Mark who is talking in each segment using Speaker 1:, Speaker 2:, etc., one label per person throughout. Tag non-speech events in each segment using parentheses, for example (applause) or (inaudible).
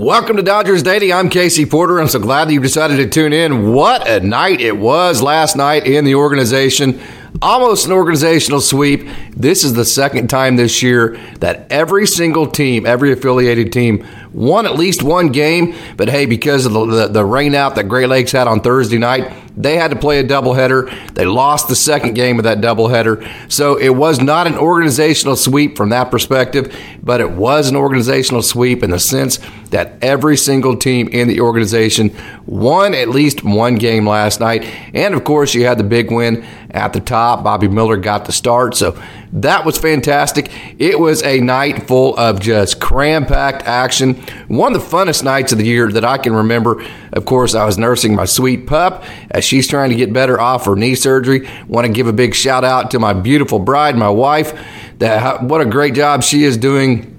Speaker 1: Welcome to Dodgers Daily. I'm Casey Porter. I'm so glad that you decided to tune in. What a night it was last night in the organization. Almost an organizational sweep. This is the second time this year that every single team, every affiliated team, won at least one game. But hey, because of the, the, the rain out that Great Lakes had on Thursday night, they had to play a doubleheader. They lost the second game of that doubleheader. So it was not an organizational sweep from that perspective, but it was an organizational sweep in the sense that every single team in the organization won at least one game last night. And of course, you had the big win at the top. Bobby Miller got the start. So that was fantastic. It was a night full of just cram packed action. One of the funnest nights of the year that I can remember. Of course, I was nursing my sweet pup as she's trying to get better off her knee surgery. Want to give a big shout out to my beautiful bride, my wife. That what a great job she is doing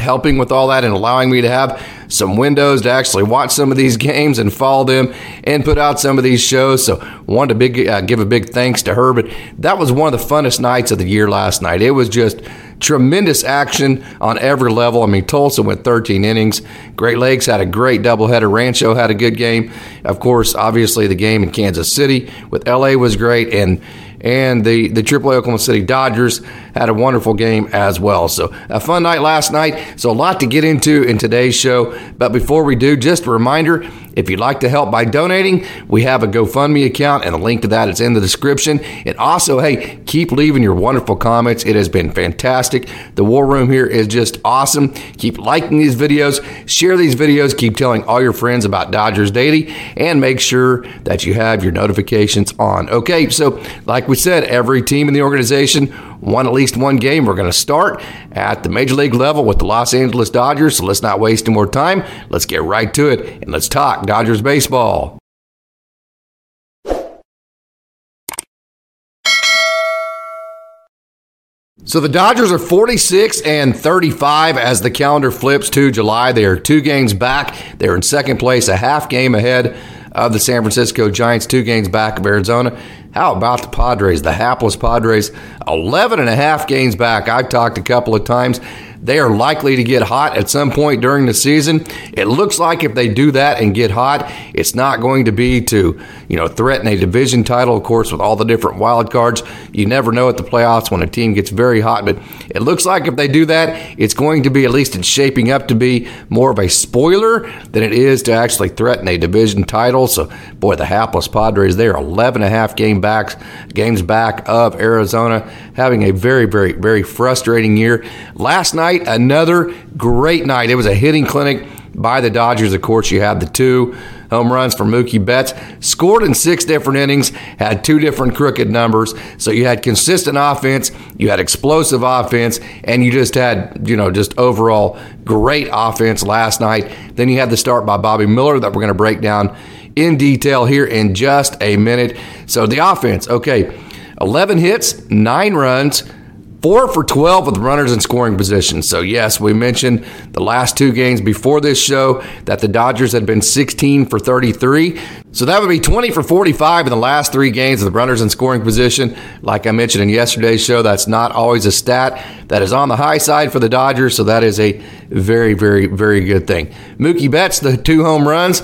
Speaker 1: helping with all that and allowing me to have some windows to actually watch some of these (laughs) games and follow them and put out some of these shows. So, wanted to big uh, give a big thanks to her. But that was one of the funnest nights of the year last night. It was just tremendous action on every level. I mean, Tulsa went 13 innings. Great Lakes had a great doubleheader. Rancho had a good game. Of course, obviously the game in Kansas City with LA was great and and the, the AAA Oklahoma City Dodgers had a wonderful game as well. So, a fun night last night. So, a lot to get into in today's show. But before we do, just a reminder if you'd like to help by donating, we have a GoFundMe account, and the link to that is in the description. And also, hey, keep leaving your wonderful comments. It has been fantastic. The War Room here is just awesome. Keep liking these videos, share these videos, keep telling all your friends about Dodgers Daily, and make sure that you have your notifications on. Okay, so like we said, every team in the organization won at least one game. We're going to start at the major league level with the Los Angeles Dodgers. So let's not waste any more time. Let's get right to it and let's talk Dodgers baseball. So the Dodgers are 46 and 35 as the calendar flips to July. They are two games back. They're in second place, a half game ahead of the San Francisco Giants, two games back of Arizona. How about the Padres, the hapless Padres? 11 and a half games back. I've talked a couple of times. They are likely to get hot at some point during the season. It looks like if they do that and get hot, it's not going to be to, you know, threaten a division title. Of course, with all the different wild cards, you never know at the playoffs when a team gets very hot. But it looks like if they do that, it's going to be, at least it's shaping up to be more of a spoiler than it is to actually threaten a division title. So, boy, the hapless Padres, they are 11 and a half backs, games back of Arizona, having a very, very, very frustrating year. Last night, night, another great night. It was a hitting clinic by the Dodgers. Of course, you had the two home runs for Mookie Betts. Scored in six different innings, had two different crooked numbers. So you had consistent offense, you had explosive offense, and you just had, you know, just overall great offense last night. Then you had the start by Bobby Miller that we're going to break down in detail here in just a minute. So the offense, okay, 11 hits, nine runs. Four for 12 with runners in scoring position. So, yes, we mentioned the last two games before this show that the Dodgers had been 16 for 33. So, that would be 20 for 45 in the last three games with runners in scoring position. Like I mentioned in yesterday's show, that's not always a stat that is on the high side for the Dodgers. So, that is a very, very, very good thing. Mookie Betts, the two home runs,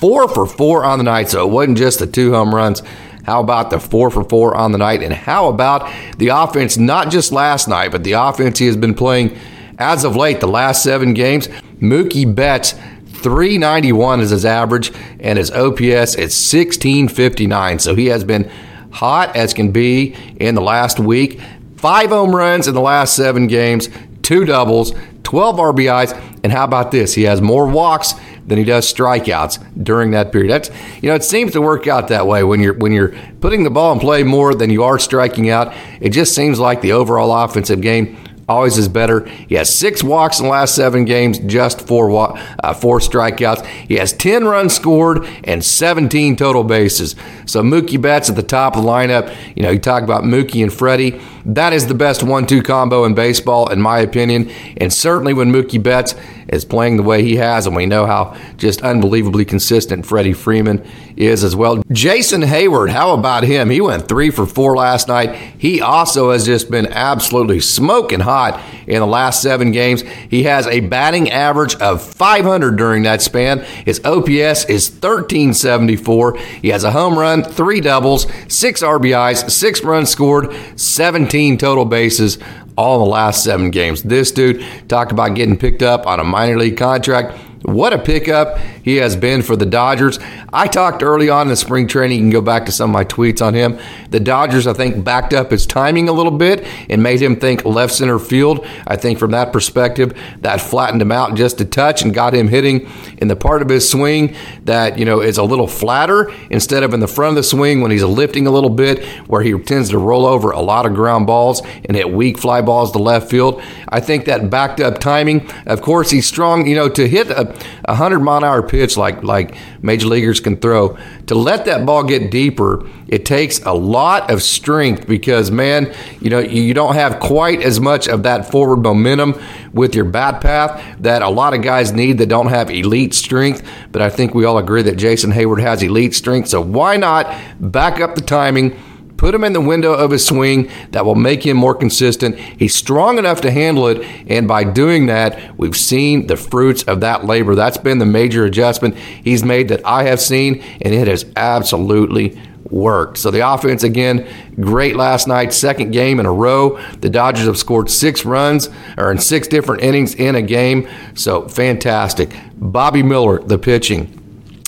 Speaker 1: four for four on the night. So, it wasn't just the two home runs. How about the four for four on the night? And how about the offense, not just last night, but the offense he has been playing as of late, the last seven games? Mookie Betts 391 is his average, and his OPS is 1659. So he has been hot as can be in the last week. Five home runs in the last seven games, two doubles, 12 RBIs, and how about this? He has more walks than he does strikeouts during that period. That's you know it seems to work out that way when you're when you're putting the ball in play more than you are striking out. It just seems like the overall offensive game always is better. He has six walks in the last seven games, just four uh, four strikeouts. He has ten runs scored and 17 total bases. So Mookie Betts at the top of the lineup. You know, you talk about Mookie and Freddie. That is the best one-two combo in baseball, in my opinion. And certainly when Mookie Betts is playing the way he has, and we know how just unbelievably consistent Freddie Freeman is as well. Jason Heyward, how about him? He went three for four last night. He also has just been absolutely smoking hot hot in the last seven games. He has a batting average of 500 during that span. His OPS is 1374. He has a home run, three doubles, six RBIs, six runs scored, 17 total bases all in the last seven games. This dude talked about getting picked up on a minor league contract. What a pickup he has been for the Dodgers. I talked early on in the spring training. You can go back to some of my tweets on him. The Dodgers, I think, backed up his timing a little bit and made him think left center field. I think from that perspective, that flattened him out just a touch and got him hitting in the part of his swing that, you know, is a little flatter instead of in the front of the swing when he's lifting a little bit, where he tends to roll over a lot of ground balls and hit weak fly balls to left field. I think that backed up timing. Of course, he's strong, you know, to hit a a hundred mile an hour pitch like like major leaguers can throw, to let that ball get deeper, it takes a lot of strength because man, you know you don't have quite as much of that forward momentum with your bat path that a lot of guys need that don't have elite strength. But I think we all agree that Jason Heyward has elite strength, so why not back up the timing? Put him in the window of his swing that will make him more consistent. He's strong enough to handle it, and by doing that, we've seen the fruits of that labor. That's been the major adjustment he's made that I have seen, and it has absolutely worked. So the offense again, great last night, second game in a row. The Dodgers have scored six runs or in six different innings in a game. So fantastic. Bobby Miller, the pitching.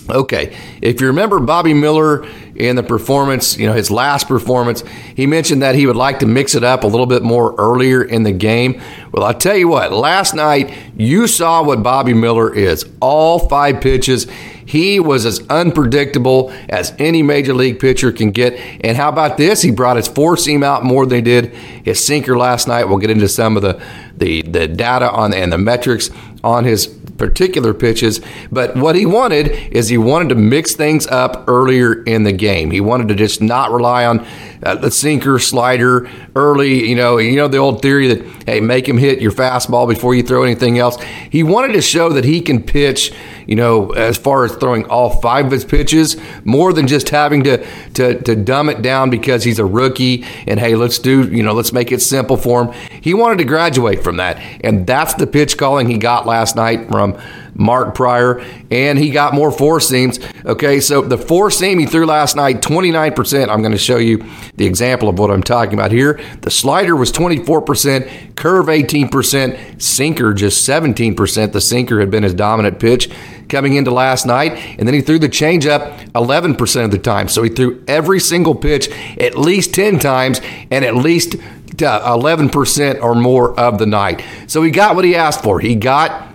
Speaker 1: Okay, if you remember Bobby Miller in the performance, you know, his last performance, he mentioned that he would like to mix it up a little bit more earlier in the game. Well, I'll tell you what, last night you saw what Bobby Miller is. All five pitches. He was as unpredictable as any major league pitcher can get. And how about this? He brought his four seam out more than he did his sinker last night. We'll get into some of the the, the data on and the metrics on his particular pitches. But what he wanted is he wanted to mix things up earlier in the game. He wanted to just not rely on uh, the sinker, slider early. You know, you know the old theory that hey, make him hit your fastball before you throw anything else. He wanted to show that he can pitch. You know, as far as throwing all five of his pitches, more than just having to to to dumb it down because he's a rookie. And hey, let's do you know, let's make it simple for him. He wanted to graduate from that, and that's the pitch calling he got last night from Mark Prior, and he got more four seams. Okay, so the four seam he threw last night, 29%. I'm going to show you the example of what I'm talking about here. The slider was 24%, curve 18%, sinker just 17%. The sinker had been his dominant pitch coming into last night, and then he threw the changeup 11% of the time. So he threw every single pitch at least 10 times and at least uh, 11% or more of the night. So he got what he asked for. He got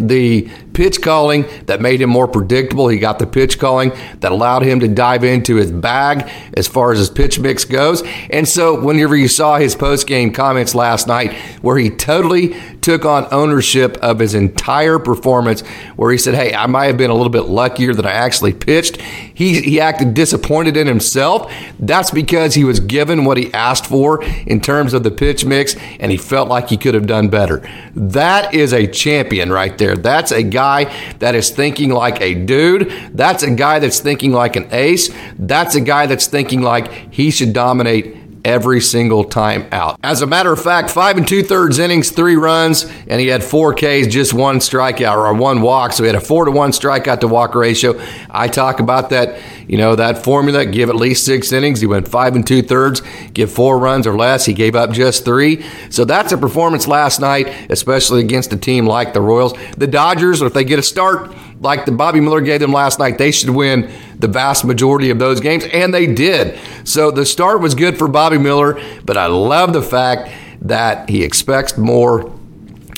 Speaker 1: the pitch calling that made him more predictable. He got the pitch calling that allowed him to dive into his bag as far as his pitch mix goes. And so, whenever you saw his post game comments last night, where he totally took on ownership of his entire performance, where he said, Hey, I might have been a little bit luckier than I actually pitched. He, he acted disappointed in himself. That's because he was given what he asked for in terms of the pitch mix, and he felt like he could have done better. That is a champion right there. That's a guy guy that is thinking like a dude. That's a guy that's thinking like an ace. That's a guy that's thinking like he should dominate every single time out. As a matter of fact, five and two thirds innings, three runs, and he had four Ks, just one strikeout or one walk. So he had a four to one strikeout to walk ratio. I talk about that, you know, that formula. Give at least six innings. He went five and two thirds, give four runs or less. He gave up just three. So that's a performance last night, especially against a team like the Royals. The Dodgers, if they get a start, like the Bobby Miller gave them last night, they should win the vast majority of those games, and they did. So the start was good for Bobby Miller, but I love the fact that he expects more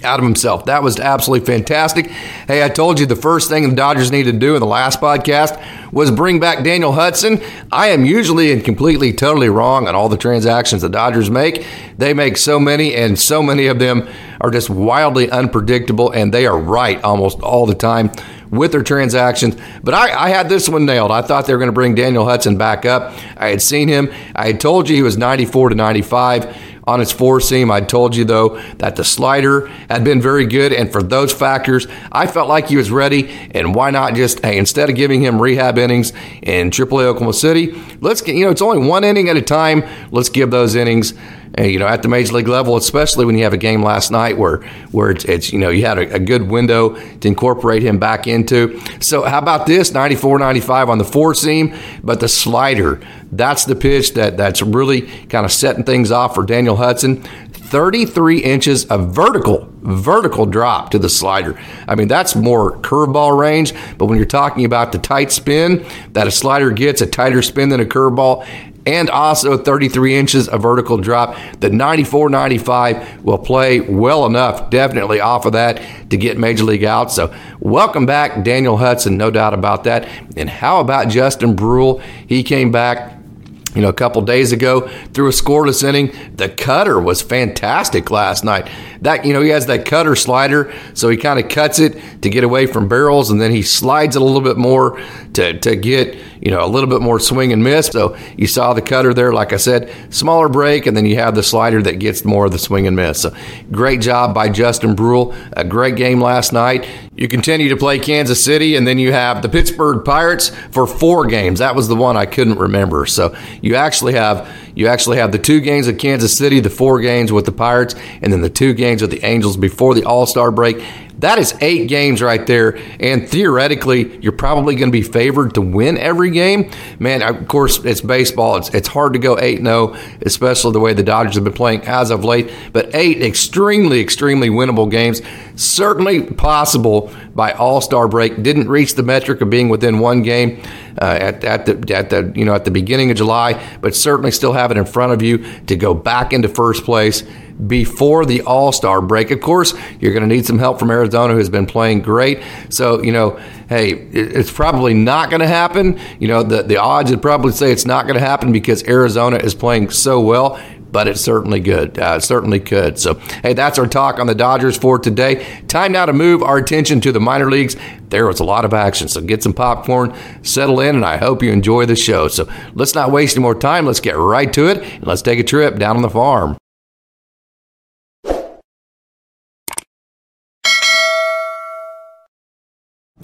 Speaker 1: out of himself. That was absolutely fantastic. Hey, I told you the first thing the Dodgers needed to do in the last podcast was bring back Daniel Hudson. I am usually and completely, totally wrong on all the transactions the Dodgers make. They make so many, and so many of them are just wildly unpredictable, and they are right almost all the time with their transactions. But I, I, had this one nailed. I thought they were going to bring Daniel Hudson back up. I had seen him. I had told you he was 94 to 95 on his four seam. I told you, though, that the slider had been very good. And for those factors, I felt like he was ready. And why not just, hey, instead of giving him rehab innings in AAA Oklahoma City, let's get, you know, it's only one inning at a time. Let's give those innings you know, at the major league level, especially when you have a game last night where where it's, it's you know you had a, a, good window to incorporate him back into. So how about this 94 95 on the four seam, but the slider. That's the pitch that that's really kind of setting things off for Daniel Hudson. 33 inches of vertical vertical drop to the slider. I mean, that's more curveball range, but when you're talking about the tight spin that a slider gets, a tighter spin than a curveball, and also 33 inches of vertical drop. The 94 95 will play well enough, definitely off of that, to get Major League out. So, welcome back, Daniel Hudson, no doubt about that. And how about Justin Bruihl? He came back you know, a couple days ago through a scoreless inning. The cutter was fantastic last night. That you know, he has that cutter slider, so he kind of cuts it to get away from barrels, and then he slides it a little bit more to to get you know a little bit more swing and miss. So you saw the cutter there, like I said, smaller break, and then you have the slider that gets more of the swing and miss. So great job by Justin Bruihl. A great game last night. You continue to play Kansas City, and then you have the Pittsburgh Pirates for four games. That was the one I couldn't remember. So you actually have you actually have the two games of Kansas City, the four games with the Pirates, and then the two games with the Angels before the All Star break. That is eight games right there. And theoretically, you're probably going to be favored to win every game. Man, of course, it's baseball. It's, it's hard to go 8 0, especially the way the Dodgers have been playing as of late. But eight extremely, extremely winnable games. Certainly possible by All Star break. Didn't reach the metric of being within one game uh, at, at, the, at the you know at the beginning of July, but certainly still have it in front of you to go back into first place before the All Star break. Of course, you're going to need some help from Arizona, who's been playing great. So, you know, hey, it's probably not going to happen. You know, the, the odds would probably say it's not going to happen because Arizona is playing so well but it certainly good. Uh, certainly could. So, hey, that's our talk on the Dodgers for today. Time now to move our attention to the minor leagues. There was a lot of action, so get some popcorn, settle in, and I hope you enjoy the show. So, let's not waste any more time. Let's get right to it, and let's take a trip down on the farm.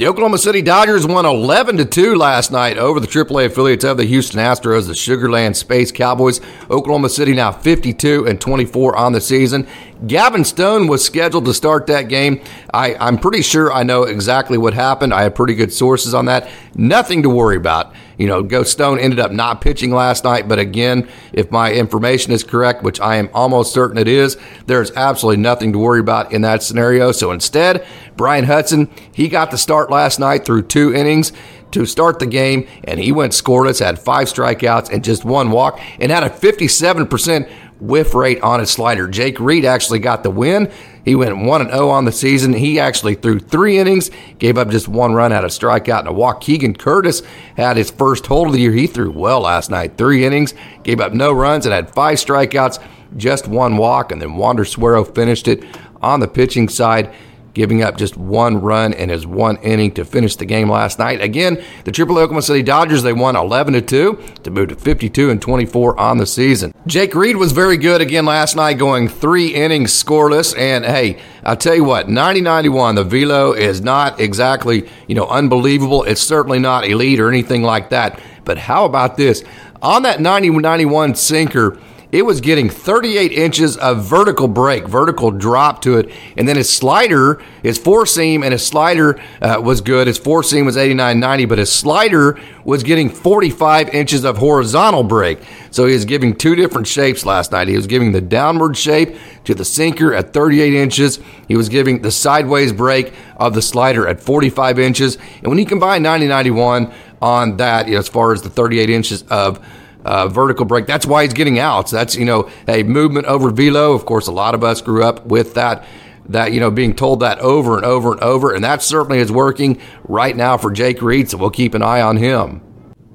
Speaker 1: The Oklahoma City Dodgers won 11 to 2 last night over the AAA affiliates of the Houston Astros, the Sugarland Space Cowboys. Oklahoma City now 52 and 24 on the season. Gavin Stone was scheduled to start that game. I, I'm pretty sure I know exactly what happened. I have pretty good sources on that. Nothing to worry about. You know, Ghost Stone ended up not pitching last night, but again, if my information is correct, which I am almost certain it is, there's absolutely nothing to worry about in that scenario. So instead, Bryan Hudson, he got the start last night through two innings to start the game, and he went scoreless, had five strikeouts and just one walk, and had a 57% whiff rate on his slider. Jake Reed actually got the win. He went 1 0 on the season. He actually threw three innings, gave up just one run, had a strikeout and a walk. Keegan Curtis had his first hold of the year. He threw well last night. Three innings, gave up no runs, and had five strikeouts, just one walk. And then Wander Suero finished it on the pitching side giving up just one run in his one inning to finish the game last night. Again, the Triple Oklahoma City Dodgers they won 11 to 2 to move to 52 and 24 on the season. Jake Reed was very good again last night, going three innings scoreless. And hey, I'll tell you what, 90-91, the velo is not exactly you know unbelievable. It's certainly not elite or anything like that. But how about this? On that 90-91 sinker it was getting 38 inches of vertical break, vertical drop to it. And then his slider, his four seam and his slider uh, was good. His four seam was 89.90, but his slider was getting 45 inches of horizontal break. So he was giving two different shapes last night. He was giving the downward shape to the sinker at 38 inches. He was giving the sideways break of the slider at 45 inches. And when you combine 90.91 on that, you know, as far as the 38 inches of uh, vertical break. That's why he's getting outs. That's you know a movement over velo. Of course, a lot of us grew up with that. That you know, being told that over and over and over, and that certainly is working right now for Jake Reed. So we'll keep an eye on him.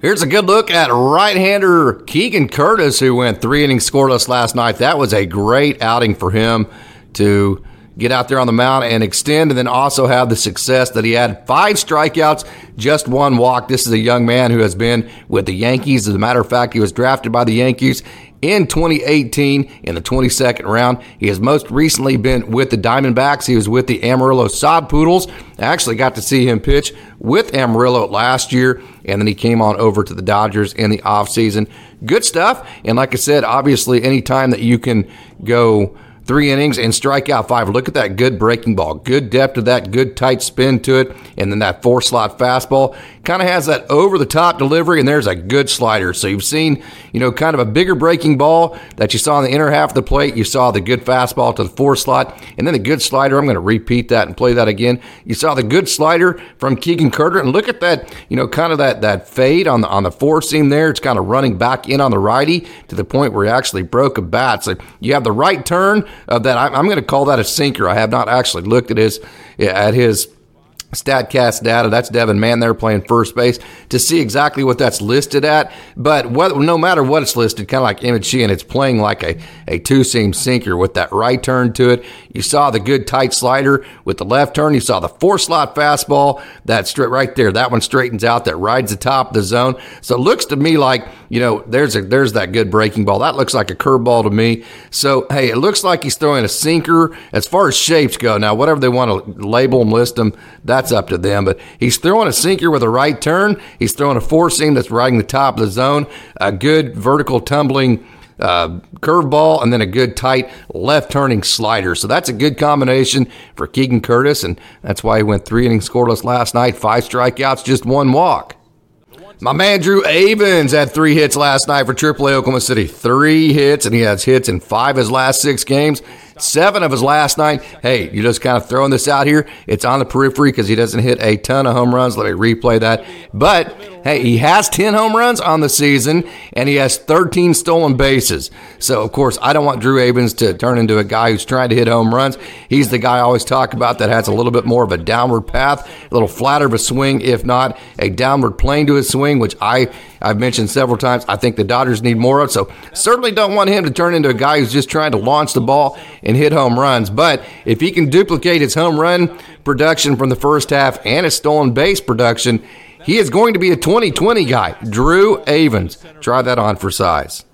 Speaker 1: Here's a good look at right-hander Keegan Curtis, who went three innings scoreless last night. That was a great outing for him to get out there on the mound and extend, and then also have the success that he had. Five strikeouts, just one walk. This is a young man who has been with the Yankees. As a matter of fact, he was drafted by the Yankees in 2018 in the 22nd round. He has most recently been with the Diamondbacks. He was with the Amarillo Sod Poodles. I actually got to see him pitch with Amarillo last year, and then he came on over to the Dodgers in the offseason. Good stuff. And like I said, obviously, anytime that you can go three innings and strike out five. Look at that good breaking ball, good depth to that, good tight spin to it, and then that four slot fastball kind of has that over the top delivery, and there's a good slider. So you've seen, you know, kind of a bigger breaking ball that you saw in the inner half of the plate. You saw the good fastball to the four slot, and then the good slider. I'm going to repeat that and play that again. You saw the good slider from Keegan Carter, and look at that, you know, kind of that that fade on the on the four seam there. It's kind of running back in on the righty to the point where he actually broke a bat. So you have the right turn of that. I'm, I'm going to call that a sinker. I have not actually looked at his at his Statcast data. That's Devin Mann there playing first base to see exactly what that's listed at. But what, no matter what it's listed, kind of like Emmett Sheehan, it's playing like a, a two seam sinker with that right turn to it. You saw the good tight slider with the left turn. You saw the four slot fastball that straight right there. That one straightens out that rides the top of the zone. So it looks to me like, you know, there's a, there's that good breaking ball. That looks like a curveball to me. So, hey, it looks like he's throwing a sinker as far as shapes go. Now, whatever they want to label them, list them, that's up to them. But he's throwing a sinker with a right turn. He's throwing a four seam that's riding the top of the zone. A good vertical tumbling uh, curveball, and then a good tight left turning slider. So that's a good combination for Keegan Curtis, and that's why he went three innings scoreless last night, five strikeouts, just one walk. My man Drew Avans had three hits last night for AAA Oklahoma City. Three hits, and he has hits in five of his last six games seven of his last nine. Hey, you're just kind of throwing this out here. It's on the periphery because he doesn't hit a ton of home runs. Let me replay that. But hey, he has 10 home runs on the season and he has 13 stolen bases. So, of course, I don't want Drew Avans to turn into a guy who's trying to hit home runs. He's the guy I always talk about that has a little bit more of a downward path, a little flatter of a swing, if not a downward plane to his swing, which I I've mentioned several times. I think the Dodgers need more of. So certainly don't want him to turn into a guy who's just trying to launch the ball and hit home runs. But if he can duplicate his home run production from the first half and his stolen base production, he is going to be a 2020 guy. Drew Avans. Try that on for size.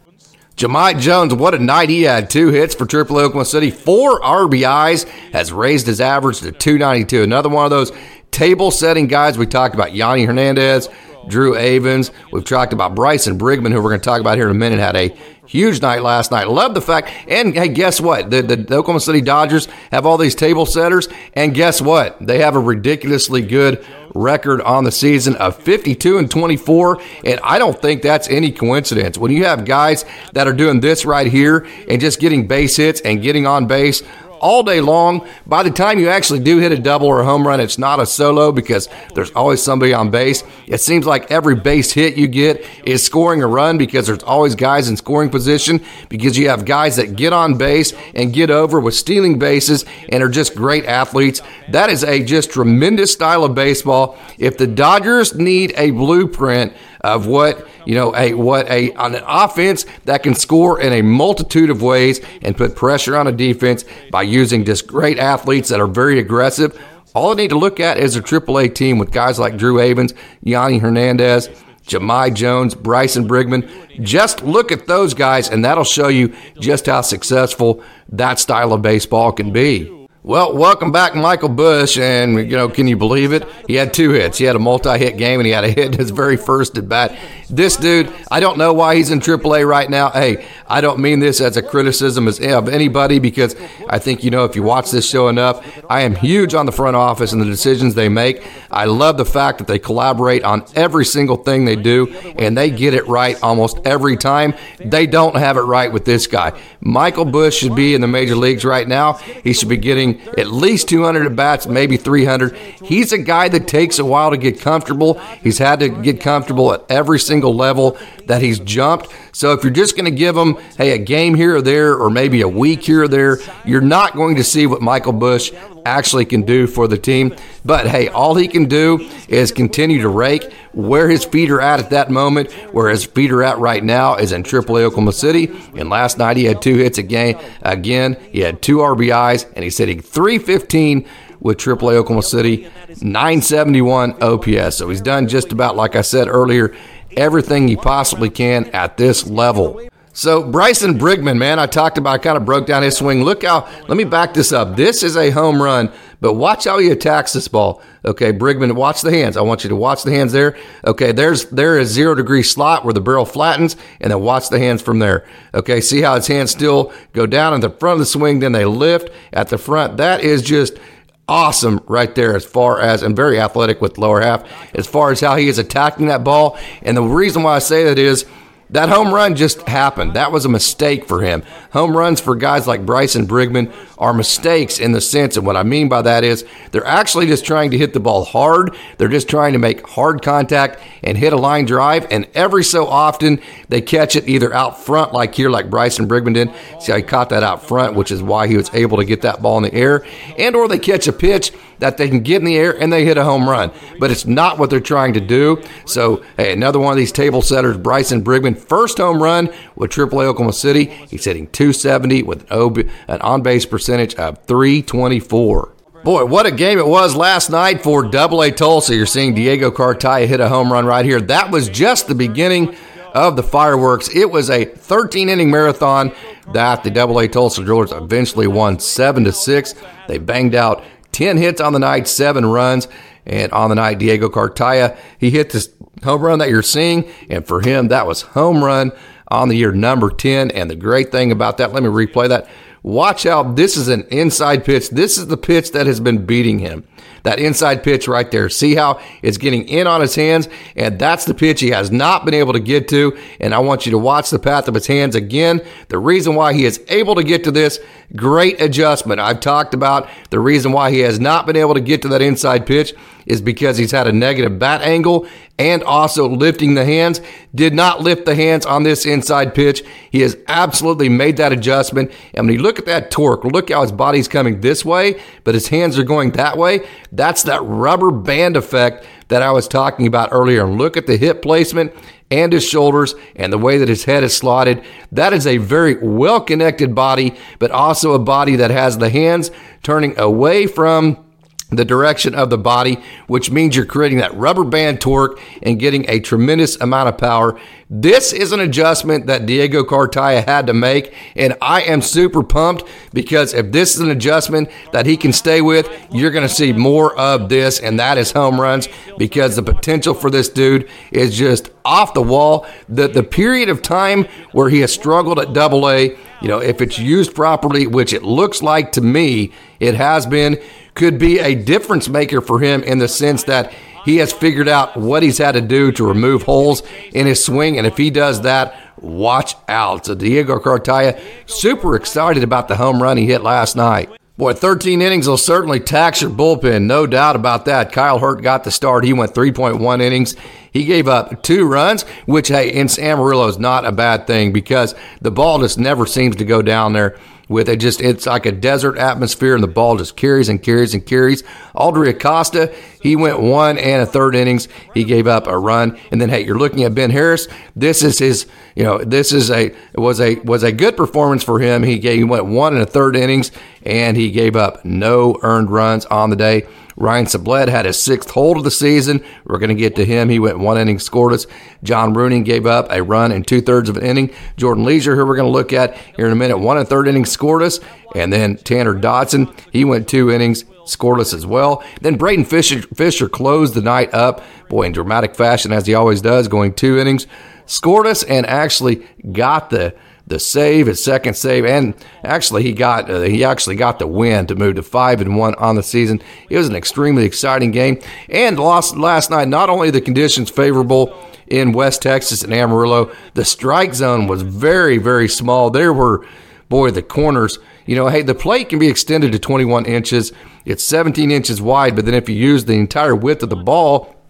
Speaker 1: Jahmai Jones, what a night he had. Two hits for Triple Oklahoma City, four RBIs, has raised his average to 292. Another one of those table setting guys we talked about. Yonny Hernandez, Drew Avans. We've talked about Bryson Brigman, who we're going to talk about here in a minute, had a huge night last night. Love the fact, and hey, guess what? The, the, the, Oklahoma City Dodgers have all these table setters, and guess what? They have a ridiculously good record on the season of 52 and 24, and I don't think that's any coincidence. When you have guys that are doing this right here and just getting base hits and getting on base all day long. By the time you actually do hit a double or a home run, it's not a solo because there's always somebody on base. It seems like every base hit you get is scoring a run because there's always guys in scoring position because you have guys that get on base and get over with stealing bases and are just great athletes. That is a just tremendous style of baseball. If the Dodgers need a blueprint of what you know a what a an offense that can score in a multitude of ways and put pressure on a defense by using just great athletes that are very aggressive. All they need to look at is a AAA team with guys like Drew Avans, Yonny Hernandez, Jahmai Jones, Bryson Brigman. Just look at those guys, and that'll show you just how successful that style of baseball can be. Well, welcome back, Michael Busch. And, you know, can you believe it? He had two hits. He had a multi hit game and he had a hit in his very first at bat. This dude, I don't know why he's in AAA right now. Hey, I don't mean this as a criticism of anybody because I think, you know, if you watch this show enough, I am huge on the front office and the decisions they make. I love the fact that they collaborate on every single thing they do and they get it right almost every time. They don't have it right with this guy. Michael Busch should be in the major leagues right now. He should be getting at least 200 at bats, maybe 300. He's a guy that takes a while to get comfortable. He's had to get comfortable at every single level that he's jumped. So if you're just going to give him, hey, a game here or there, or maybe a week here or there, you're not going to see what Michael Busch actually can do for the team. But hey, all he can do is continue to rake where his feet are at at that moment. Where his feet are at right now is in AAA Oklahoma City. And last night he had two hits again. Again, he had two RBIs, and he's he 315 with AAA Oklahoma City, 971 OPS. So he's done just about like I said earlier everything he possibly can at this level. So Bryson Brigman, man, I talked about, I kind of broke down his swing. Look how, let me back this up. This is a home run, but watch how he attacks this ball. Okay, Brigman, watch the hands. I want you to watch the hands there. Okay, there's there is zero degree slot where the barrel flattens, and then watch the hands from there. Okay, see how his hands still go down in the front of the swing, then they lift at the front. That is just awesome right there as far as and very athletic with lower half as far as how he is attacking that ball. And the reason why I say that is that home run just happened. That was a mistake for him. Home runs for guys like Bryson Brigman are mistakes in the sense, and what I mean by that is they're actually just trying to hit the ball hard. They're just trying to make hard contact and hit a line drive. And every so often they catch it either out front, like here, like Bryson Brigman did. See, I caught that out front, which is why he was able to get that ball in the air, and or they catch a pitch that they can get in the air and they hit a home run. But it's not what they're trying to do. So, hey, another one of these table setters, Bryson Brigman, first home run with AAA Oklahoma City. He's hitting 270 with an on base percentage of 324. Boy, what a game it was last night for Double A Tulsa. You're seeing Diego Cartaya hit a home run right here. That was just the beginning of the fireworks. It was a 13 inning marathon that the Double A Tulsa Drillers eventually won 7 to 6. They banged out 10 hits on the night, seven runs. And on the night, Diego Cartaya, he hit this home run that you're seeing. And for him, that was home run on the year number 10. And the great thing about that, let me replay that. Watch out. This is an inside pitch. This is the pitch that has been beating him. That inside pitch right there. See how it's getting in on his hands? And that's the pitch he has not been able to get to. And I want you to watch the path of his hands again. The reason why he is able to get to this great adjustment. I've talked about the reason why he has not been able to get to that inside pitch is because he's had a negative bat angle and also lifting the hands. Did not lift the hands on this inside pitch. He has absolutely made that adjustment. And when you look at that torque, look how his body's coming this way, but his hands are going that way. That's that rubber band effect that I was talking about earlier. And look at the hip placement and his shoulders and the way that his head is slotted. That is a very well connected body, but also a body that has the hands turning away from the direction of the body, which means you're creating that rubber band torque and getting a tremendous amount of power. This is an adjustment that Diego Cartaya had to make, and I am super pumped because if this is an adjustment that he can stay with, you're going to see more of this, and that is home runs because the potential for this dude is just off the wall. The, the period of time where he has struggled at double A, you know, if it's used properly, which it looks like to me it has been, could be a difference maker for him in the sense that he has figured out what he's had to do to remove holes in his swing. And if he does that, watch out. So Diego Cartaya, super excited about the home run he hit last night. Boy, 13 innings will certainly tax your bullpen, no doubt about that. Kyle Hurt got the start. He went 3.1 innings. He gave up two runs, which, hey, in Amarillo is not a bad thing because the ball just never seems to go down there with it just it's like a desert atmosphere and the ball just carries and carries and carries. Aldry Acosta, he went one and a third innings. He gave up a run. And then hey, you're looking at Ben Harris. This is his, you know, this is a it was a was a good performance for him. He gave he went one and a third innings and he gave up no earned runs on the day. Ryan Sublette had his sixth hold of the season. We're going to get to him. He went one inning scoreless. John Rooney gave up a run in two thirds of an inning. Jordan Leasure, who we're going to look at here in a minute, one and third inning scoreless. And then Tanner Dodson, he went two innings scoreless as well. Then Braden Fisher, Fisher closed the night up, boy, in dramatic fashion as he always does, going two innings scoreless and actually got the the save, his second save, and actually he got uh, he actually got the win to move to five and one on the season. It was an extremely exciting game, and lost last night. Not only the conditions favorable in West Texas and Amarillo, the strike zone was very very small. There were boy the corners. You know, hey, the plate can be extended to 21 inches. It's 17 inches wide, but then if you use the entire width of the ball,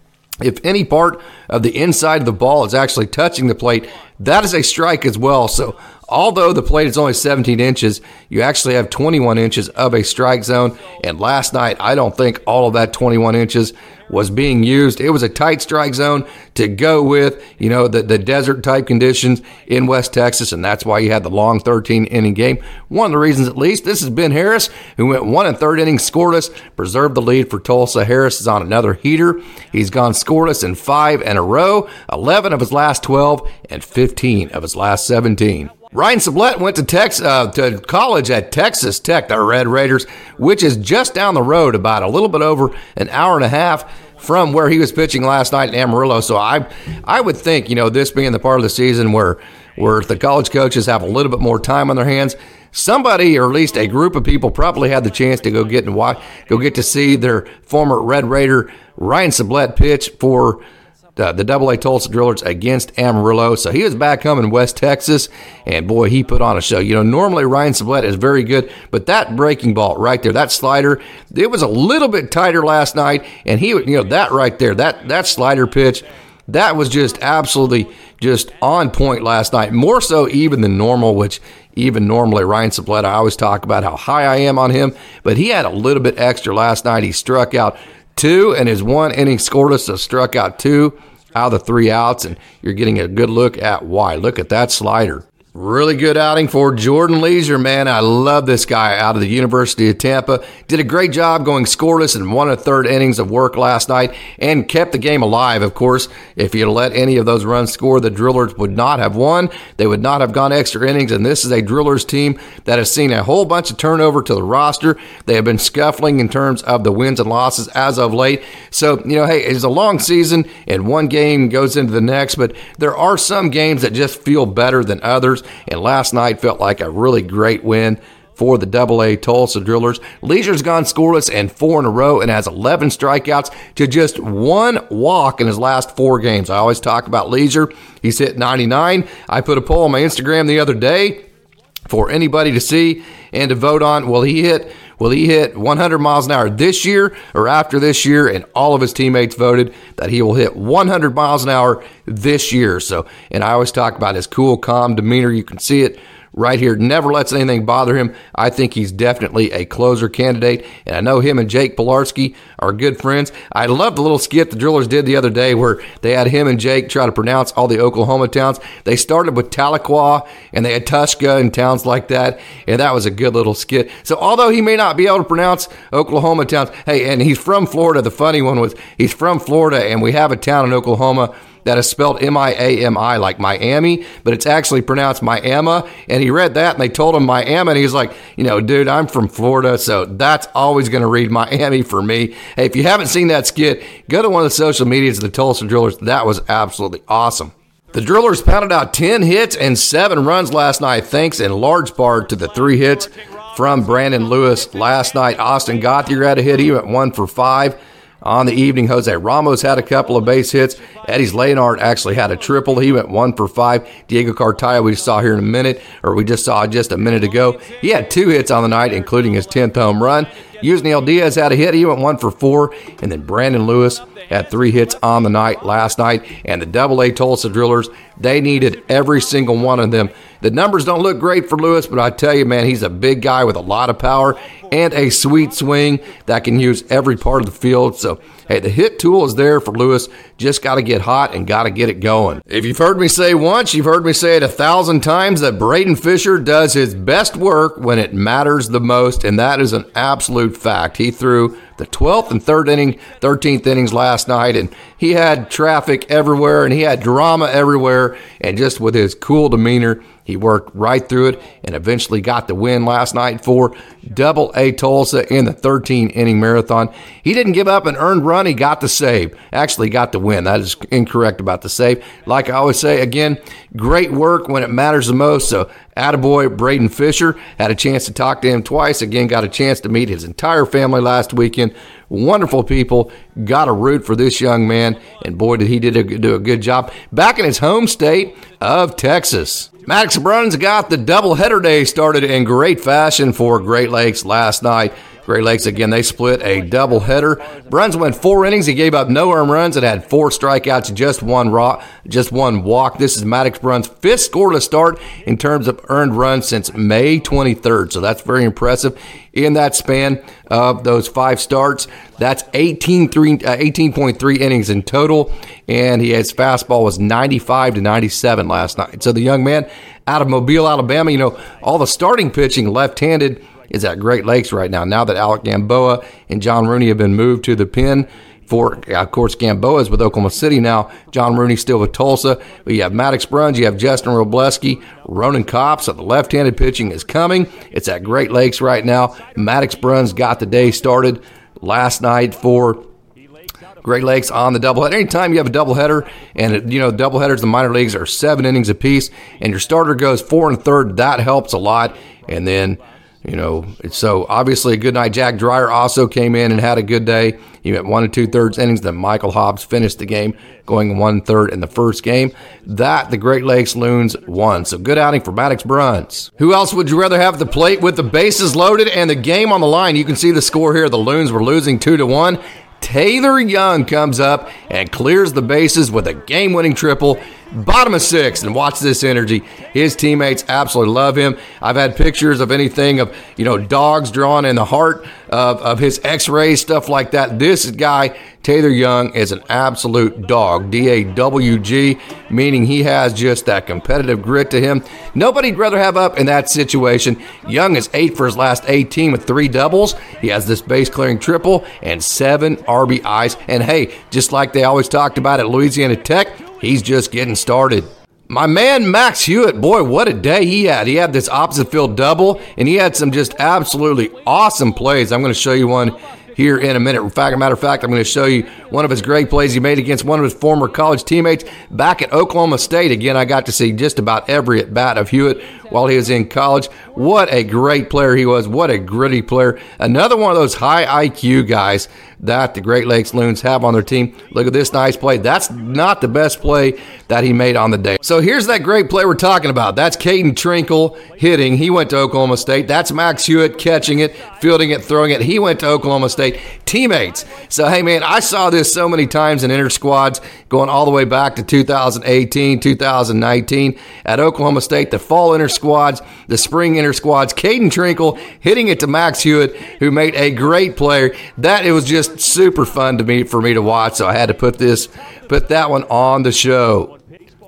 Speaker 1: if any part of the inside of the ball is actually touching the plate, that is a strike as well. So Although the plate is only 17 inches, you actually have 21 inches of a strike zone. And last night, I don't think all of that 21 inches was being used. It was a tight strike zone to go with, you know, the, the desert type conditions in West Texas. And that's why you had the long 13 inning game. One of the reasons, at least, this is Ben Harris, who went one and third inning scoreless, preserved the lead for Tulsa. Harris is on another heater. He's gone scoreless in five in a row, 11 of his last 12, and 15 of his last 17. Ryan Sublette went to Tex uh, to college at Texas Tech, the Red Raiders, which is just down the road, about a little bit over an hour and a half from where he was pitching last night in Amarillo. So I I would think, you know, this being the part of the season where where the college coaches have a little bit more time on their hands, somebody or at least a group of people probably had the chance to go get and watch, go get to see their former Red Raider Ryan Sublette pitch for the, the Double A Tulsa Drillers against Amarillo. So he was back home in West Texas, and boy, he put on a show. You know, normally Ryan Sublette is very good, but that breaking ball right there, that slider, it was a little bit tighter last night, and he, you know, that right there, that that slider pitch, that was just absolutely just on point last night, more so even than normal, which even normally Ryan Sublette, I always talk about how high I am on him, but he had a little bit extra last night. He struck out two, and his one inning scoreless, so struck out two out of the three outs, and you're getting a good look at why. Look at that slider. Really good outing for Jordan Leasure, man. I love this guy out of the University of Tampa. Did a great job going scoreless in one and a third innings of work last night and kept the game alive. Of course, if you let any of those runs score, the Drillers would not have won. They would not have gone extra innings. And this is a Drillers team that has seen a whole bunch of turnover to the roster. They have been scuffling in terms of the wins and losses as of late. So, you know, hey, it's a long season and one game goes into the next, but there are some games that just feel better than others. And last night felt like a really great win for the Double A Tulsa Drillers. Leasure's gone scoreless and four in a row and has 11 strikeouts to just one walk in his last four games. I always talk about Leasure. He's hit 99. I put a poll on my Instagram the other day for anybody to see and to vote on. Will he hit? Will he hit 100 miles an hour this year or after this year? And all of his teammates voted that he will hit 100 miles an hour this year. So, and I always talk about his cool, calm demeanor. You can see it right here. Never lets anything bother him. I think he's definitely a closer candidate. And I know him and Jake Pilarski are good friends. I love the little skit the Drillers did the other day where they had him and Jake try to pronounce all the Oklahoma towns. They started with Tahlequah and they had Tushka and towns like that. And that was a good little skit. So although he may not be able to pronounce Oklahoma towns, hey, and he's from Florida. The funny one was he's from Florida and we have a town in Oklahoma that is spelled M I A M I like Miami, but it's actually pronounced Miami. And he read that and they told him Miami. And he's like, you know, dude, I'm from Florida, so that's always going to read Miami for me. Hey, if you haven't seen that skit, go to one of the social medias of the Tulsa Drillers. That was absolutely awesome. The Drillers pounded out 10 hits and 7 runs last night, thanks in large part to the three hits from Brandon Lewis last night. Austin Gauthier had a hit. He went one for five on the evening. Jose Ramos had a couple of base hits. Eddys Leonard actually had a triple. He went one for five. Diego Cartaya, we saw here in a minute, or we just saw just a minute ago. He had two hits on the night, including his 10th home run. Yusniel Diaz had a hit. He went one for four. And then Brandon Lewis had three hits on the night last night. And the Double A Tulsa Drillers, they needed every single one of them. The numbers don't look great for Lewis, but I tell you, man, he's a big guy with a lot of power and a sweet swing that can use every part of the field. So, hey, the hit tool is there for Lewis. Just got to get hot and got to get it going. If you've heard me say once, you've heard me say it a thousand times that Braden Fisher does his best work when it matters the most, and that is an absolute fact. He threw the 12th and third inning, 13th innings last night, and he had traffic everywhere and he had drama everywhere. And just with his cool demeanor, he worked right through it and eventually got the win last night for Double A Tulsa in the 13 inning marathon. He didn't give up an earned run. He got the save. Actually, got the win. That is incorrect about the save. Like I always say, again, great work when it matters the most. So, attaboy Braden Fisher had a chance to talk to him twice. Again, got a chance to meet his entire family last weekend. Wonderful people. Got a root for this young man. And boy, did he did a, do a good job back in his home state of Texas. Maddux Bruns got the doubleheader day started in great fashion for Great Lakes last night. Great Lakes again, they split a doubleheader. Bruns went four innings. He gave up no earned runs and had four strikeouts, just one rock, just one walk. This is Maddux Bruns' fifth scoreless start in terms of earned runs since May 23rd. So that's very impressive. In that span of those five starts, that's 18, 3, uh, 18.3 innings in total. And he his fastball was 95 to 97 last night. So the young man out of Mobile, Alabama, you know, all the starting pitching left-handed is at Great Lakes right now. Now that Alec Gamboa and John Rooney have been moved to the pen for, of course, Gamboa is with Oklahoma City now. John Rooney still with Tulsa. But you have Maddux Bruns, you have Justin Wroblewski, Ronan Kopps. So the left-handed pitching is coming. It's at Great Lakes right now. Maddux Bruns got the day started last night for Great Lakes on the doubleheader. Anytime you have a doubleheader, and you know doubleheaders in the minor leagues are seven innings apiece, and your starter goes four and third, that helps a lot. And then you know, so obviously a good night. Jack Dreyer also came in and had a good day. He went one and two thirds innings. Then Michael Hobbs finished the game going one third in the first game. That the Great Lakes Loons won. So good outing for Maddux Bruns. Who else would you rather have at the plate with the bases loaded and the game on the line? You can see the score here. The Loons were losing two to one. Taylor Young comes up and clears the bases with a game winning triple bottom of six, and watch this energy. His teammates absolutely love him. I've had pictures of anything of you know dogs drawn in the heart of, of his X-rays, stuff like that. This guy Taylor Young is an absolute dog, D A W G, meaning he has just that competitive grit to him. Nobody'd rather have up in that situation. Young is eight for his last 18 with three doubles. He has this base clearing triple and seven RBIs. And hey, just like they always talked about at Louisiana Tech, He's just getting started. My man Max Hewitt, boy, what a day he had. He had this opposite field double, and he had some just absolutely awesome plays. I'm going to show you one here in a minute. In fact, matter of fact, I'm going to show you one of his great plays he made against one of his former college teammates back at Oklahoma State. Again, I got to see just about every at bat of Hewitt while he was in college. What a great player he was. What a gritty player. Another one of those high IQ guys that the Great Lakes Loons have on their team. Look at this nice play. That's not the best play that he made on the day. So here's that great play we're talking about. That's Caeden Trenkle hitting. He went to Oklahoma State. That's Max Hewitt catching it, fielding it, throwing it. He went to Oklahoma State. Teammates. So, hey, man, I saw this so many times in inter squads going all the way back to 2018, 2019 at Oklahoma State, the fall inter squads, the spring inter squads. Caeden Trenkle hitting it to Max Hewitt, who made a great player. That it was just super fun to me for me to watch. So I had to put this, put that one on the show.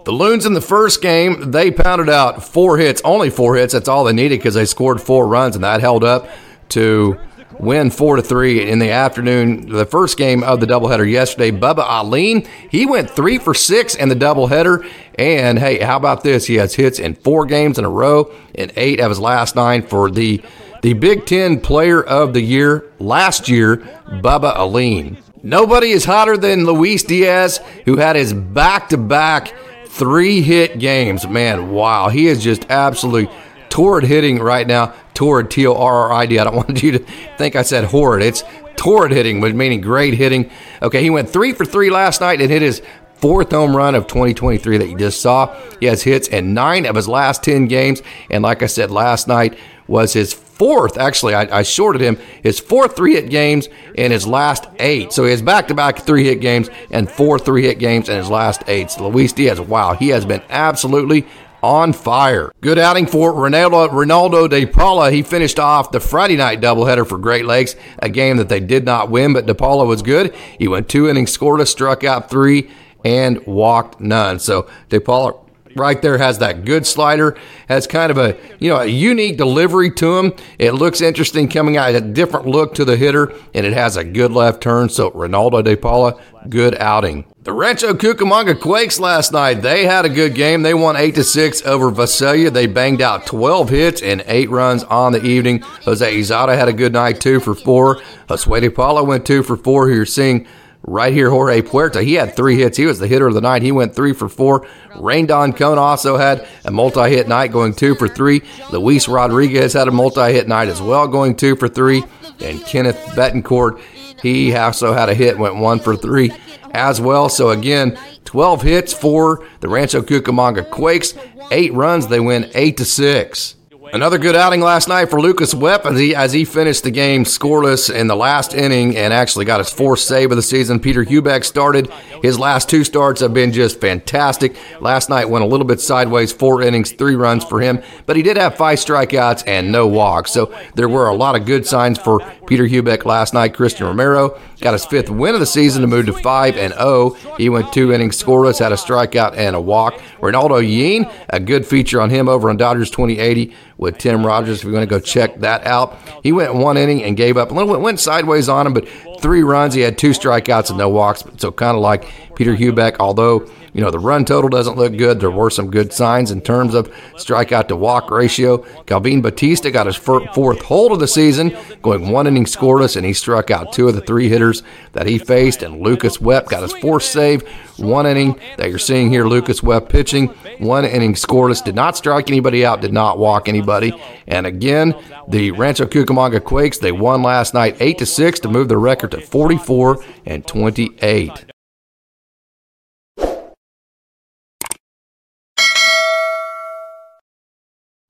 Speaker 1: The Loons in the first game, they pounded out four hits, only four hits. That's all they needed because they scored four runs, and that held up to win four to three in the afternoon. The first game of the doubleheader yesterday, Bubba Alleyne, he went three for six in the doubleheader. And hey, how about this? He has hits in four games in a row and eight of his last nine for the the Big Ten Player of the Year last year, Bubba Alleyne. Nobody is hotter than Luis Diaz, who had his back to back three hit games. Man, wow. He is just absolutely torrid hitting right now. Torrid, T O R R I D. I don't (laughs) want you to think I said horrid. It's torrid hitting, which meaning great hitting. Okay, he went three for three last night and hit his fourth home run of 2023 that you just saw. He has hits in nine of his last 10 games. And like I said last night, was his fourth, actually, I, I shorted him, his fourth three hit games in his last eight. So he has back to back three hit games and four three hit games in his last eight. So Luis Diaz, wow, he has been absolutely on fire. Good outing for Ronaldo, Ronaldo De Paula. He finished off the Friday night doubleheader for Great Lakes, a game that they did not win, but De Paula was good. He went two innings, scoreless, struck out three, and walked none. So De Paula right there has that good slider, has kind of a you know a unique delivery to him. It looks interesting coming out, a different look to the hitter, and it has a good left turn. So Ronaldo De Paula, good outing. The Rancho Cucamonga Quakes last night, they had a good game. They won 8 to 6 over Visalia. They banged out 12 hits and 8 runs on the evening. Jose Izada had a good night, 2 for 4. Josue De Paula went 2 for 4. You're seeing right here, Jorge Puerta. He had three hits. He was the hitter of the night. He went three for four. Don Cone also had a multi hit night, going two for three. Luis Rodriguez had a multi hit night as well, going two for three. And Kenneth Betancourt, he also had a hit, went one for three as well. So again, 12 hits for the Rancho Cucamonga Quakes. Eight runs, they win eight to six. Another good outing last night for Lucas Wepf as he, as he finished the game scoreless in the last inning and actually got his fourth save of the season. Peter Heubeck started. His last two starts have been just fantastic. Last night went a little bit sideways, four innings, three runs for him, but he did have five strikeouts and no walks. So there were a lot of good signs for Peter Heubeck last night. Christian Romero got his fifth win of the season to move to 5 and 0. He went two innings scoreless, had a strikeout and a walk. Ronaldo Yeen, a good feature on him over on Dodgers 2080 with Tim Rogers. If you want to go check that out, he went one inning and gave up a little went sideways on him, but three runs. He had two strikeouts and no walks. So kind of like Peter Heubeck, although you know, the run total doesn't look good. There were some good signs in terms of strikeout to walk ratio. Calvin Batista got his fourth hold of the season, going one inning scoreless, and he struck out two of the three hitters that he faced. And Lucas Wepf got his fourth save, one inning that you're seeing here. Lucas Wepf pitching, one inning scoreless, did not strike anybody out, did not walk anybody. And again, the Rancho Cucamonga Quakes, they won last night 8 to 6 to move the record to 44 and 28.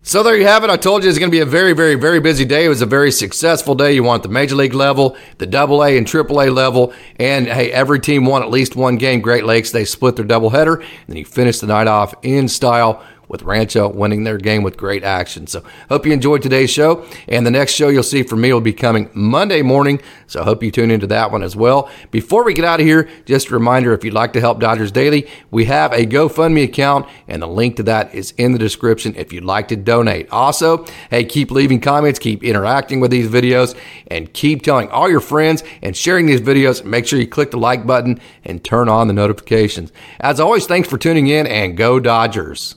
Speaker 1: So there you have it. I told you it's going to be a very, very, very busy day. It was a very successful day. You want the major league level, the double A and triple A level, and hey, every team won at least one game. Great Lakes, they split their doubleheader, and then you finish the night off in style with Rancho winning their game with great action. So, hope you enjoyed today's show. And the next show you'll see from me will be coming Monday morning. So, hope you tune into that one as well. Before we get out of here, just a reminder if you'd like to help Dodgers Daily, we have a GoFundMe account, and the link to that is in the description if you'd like to donate. Also, hey, keep leaving comments, keep interacting with these videos, and keep telling all your friends and sharing these videos. Make sure you click the like button and turn on the notifications. As always, thanks for tuning in and go Dodgers.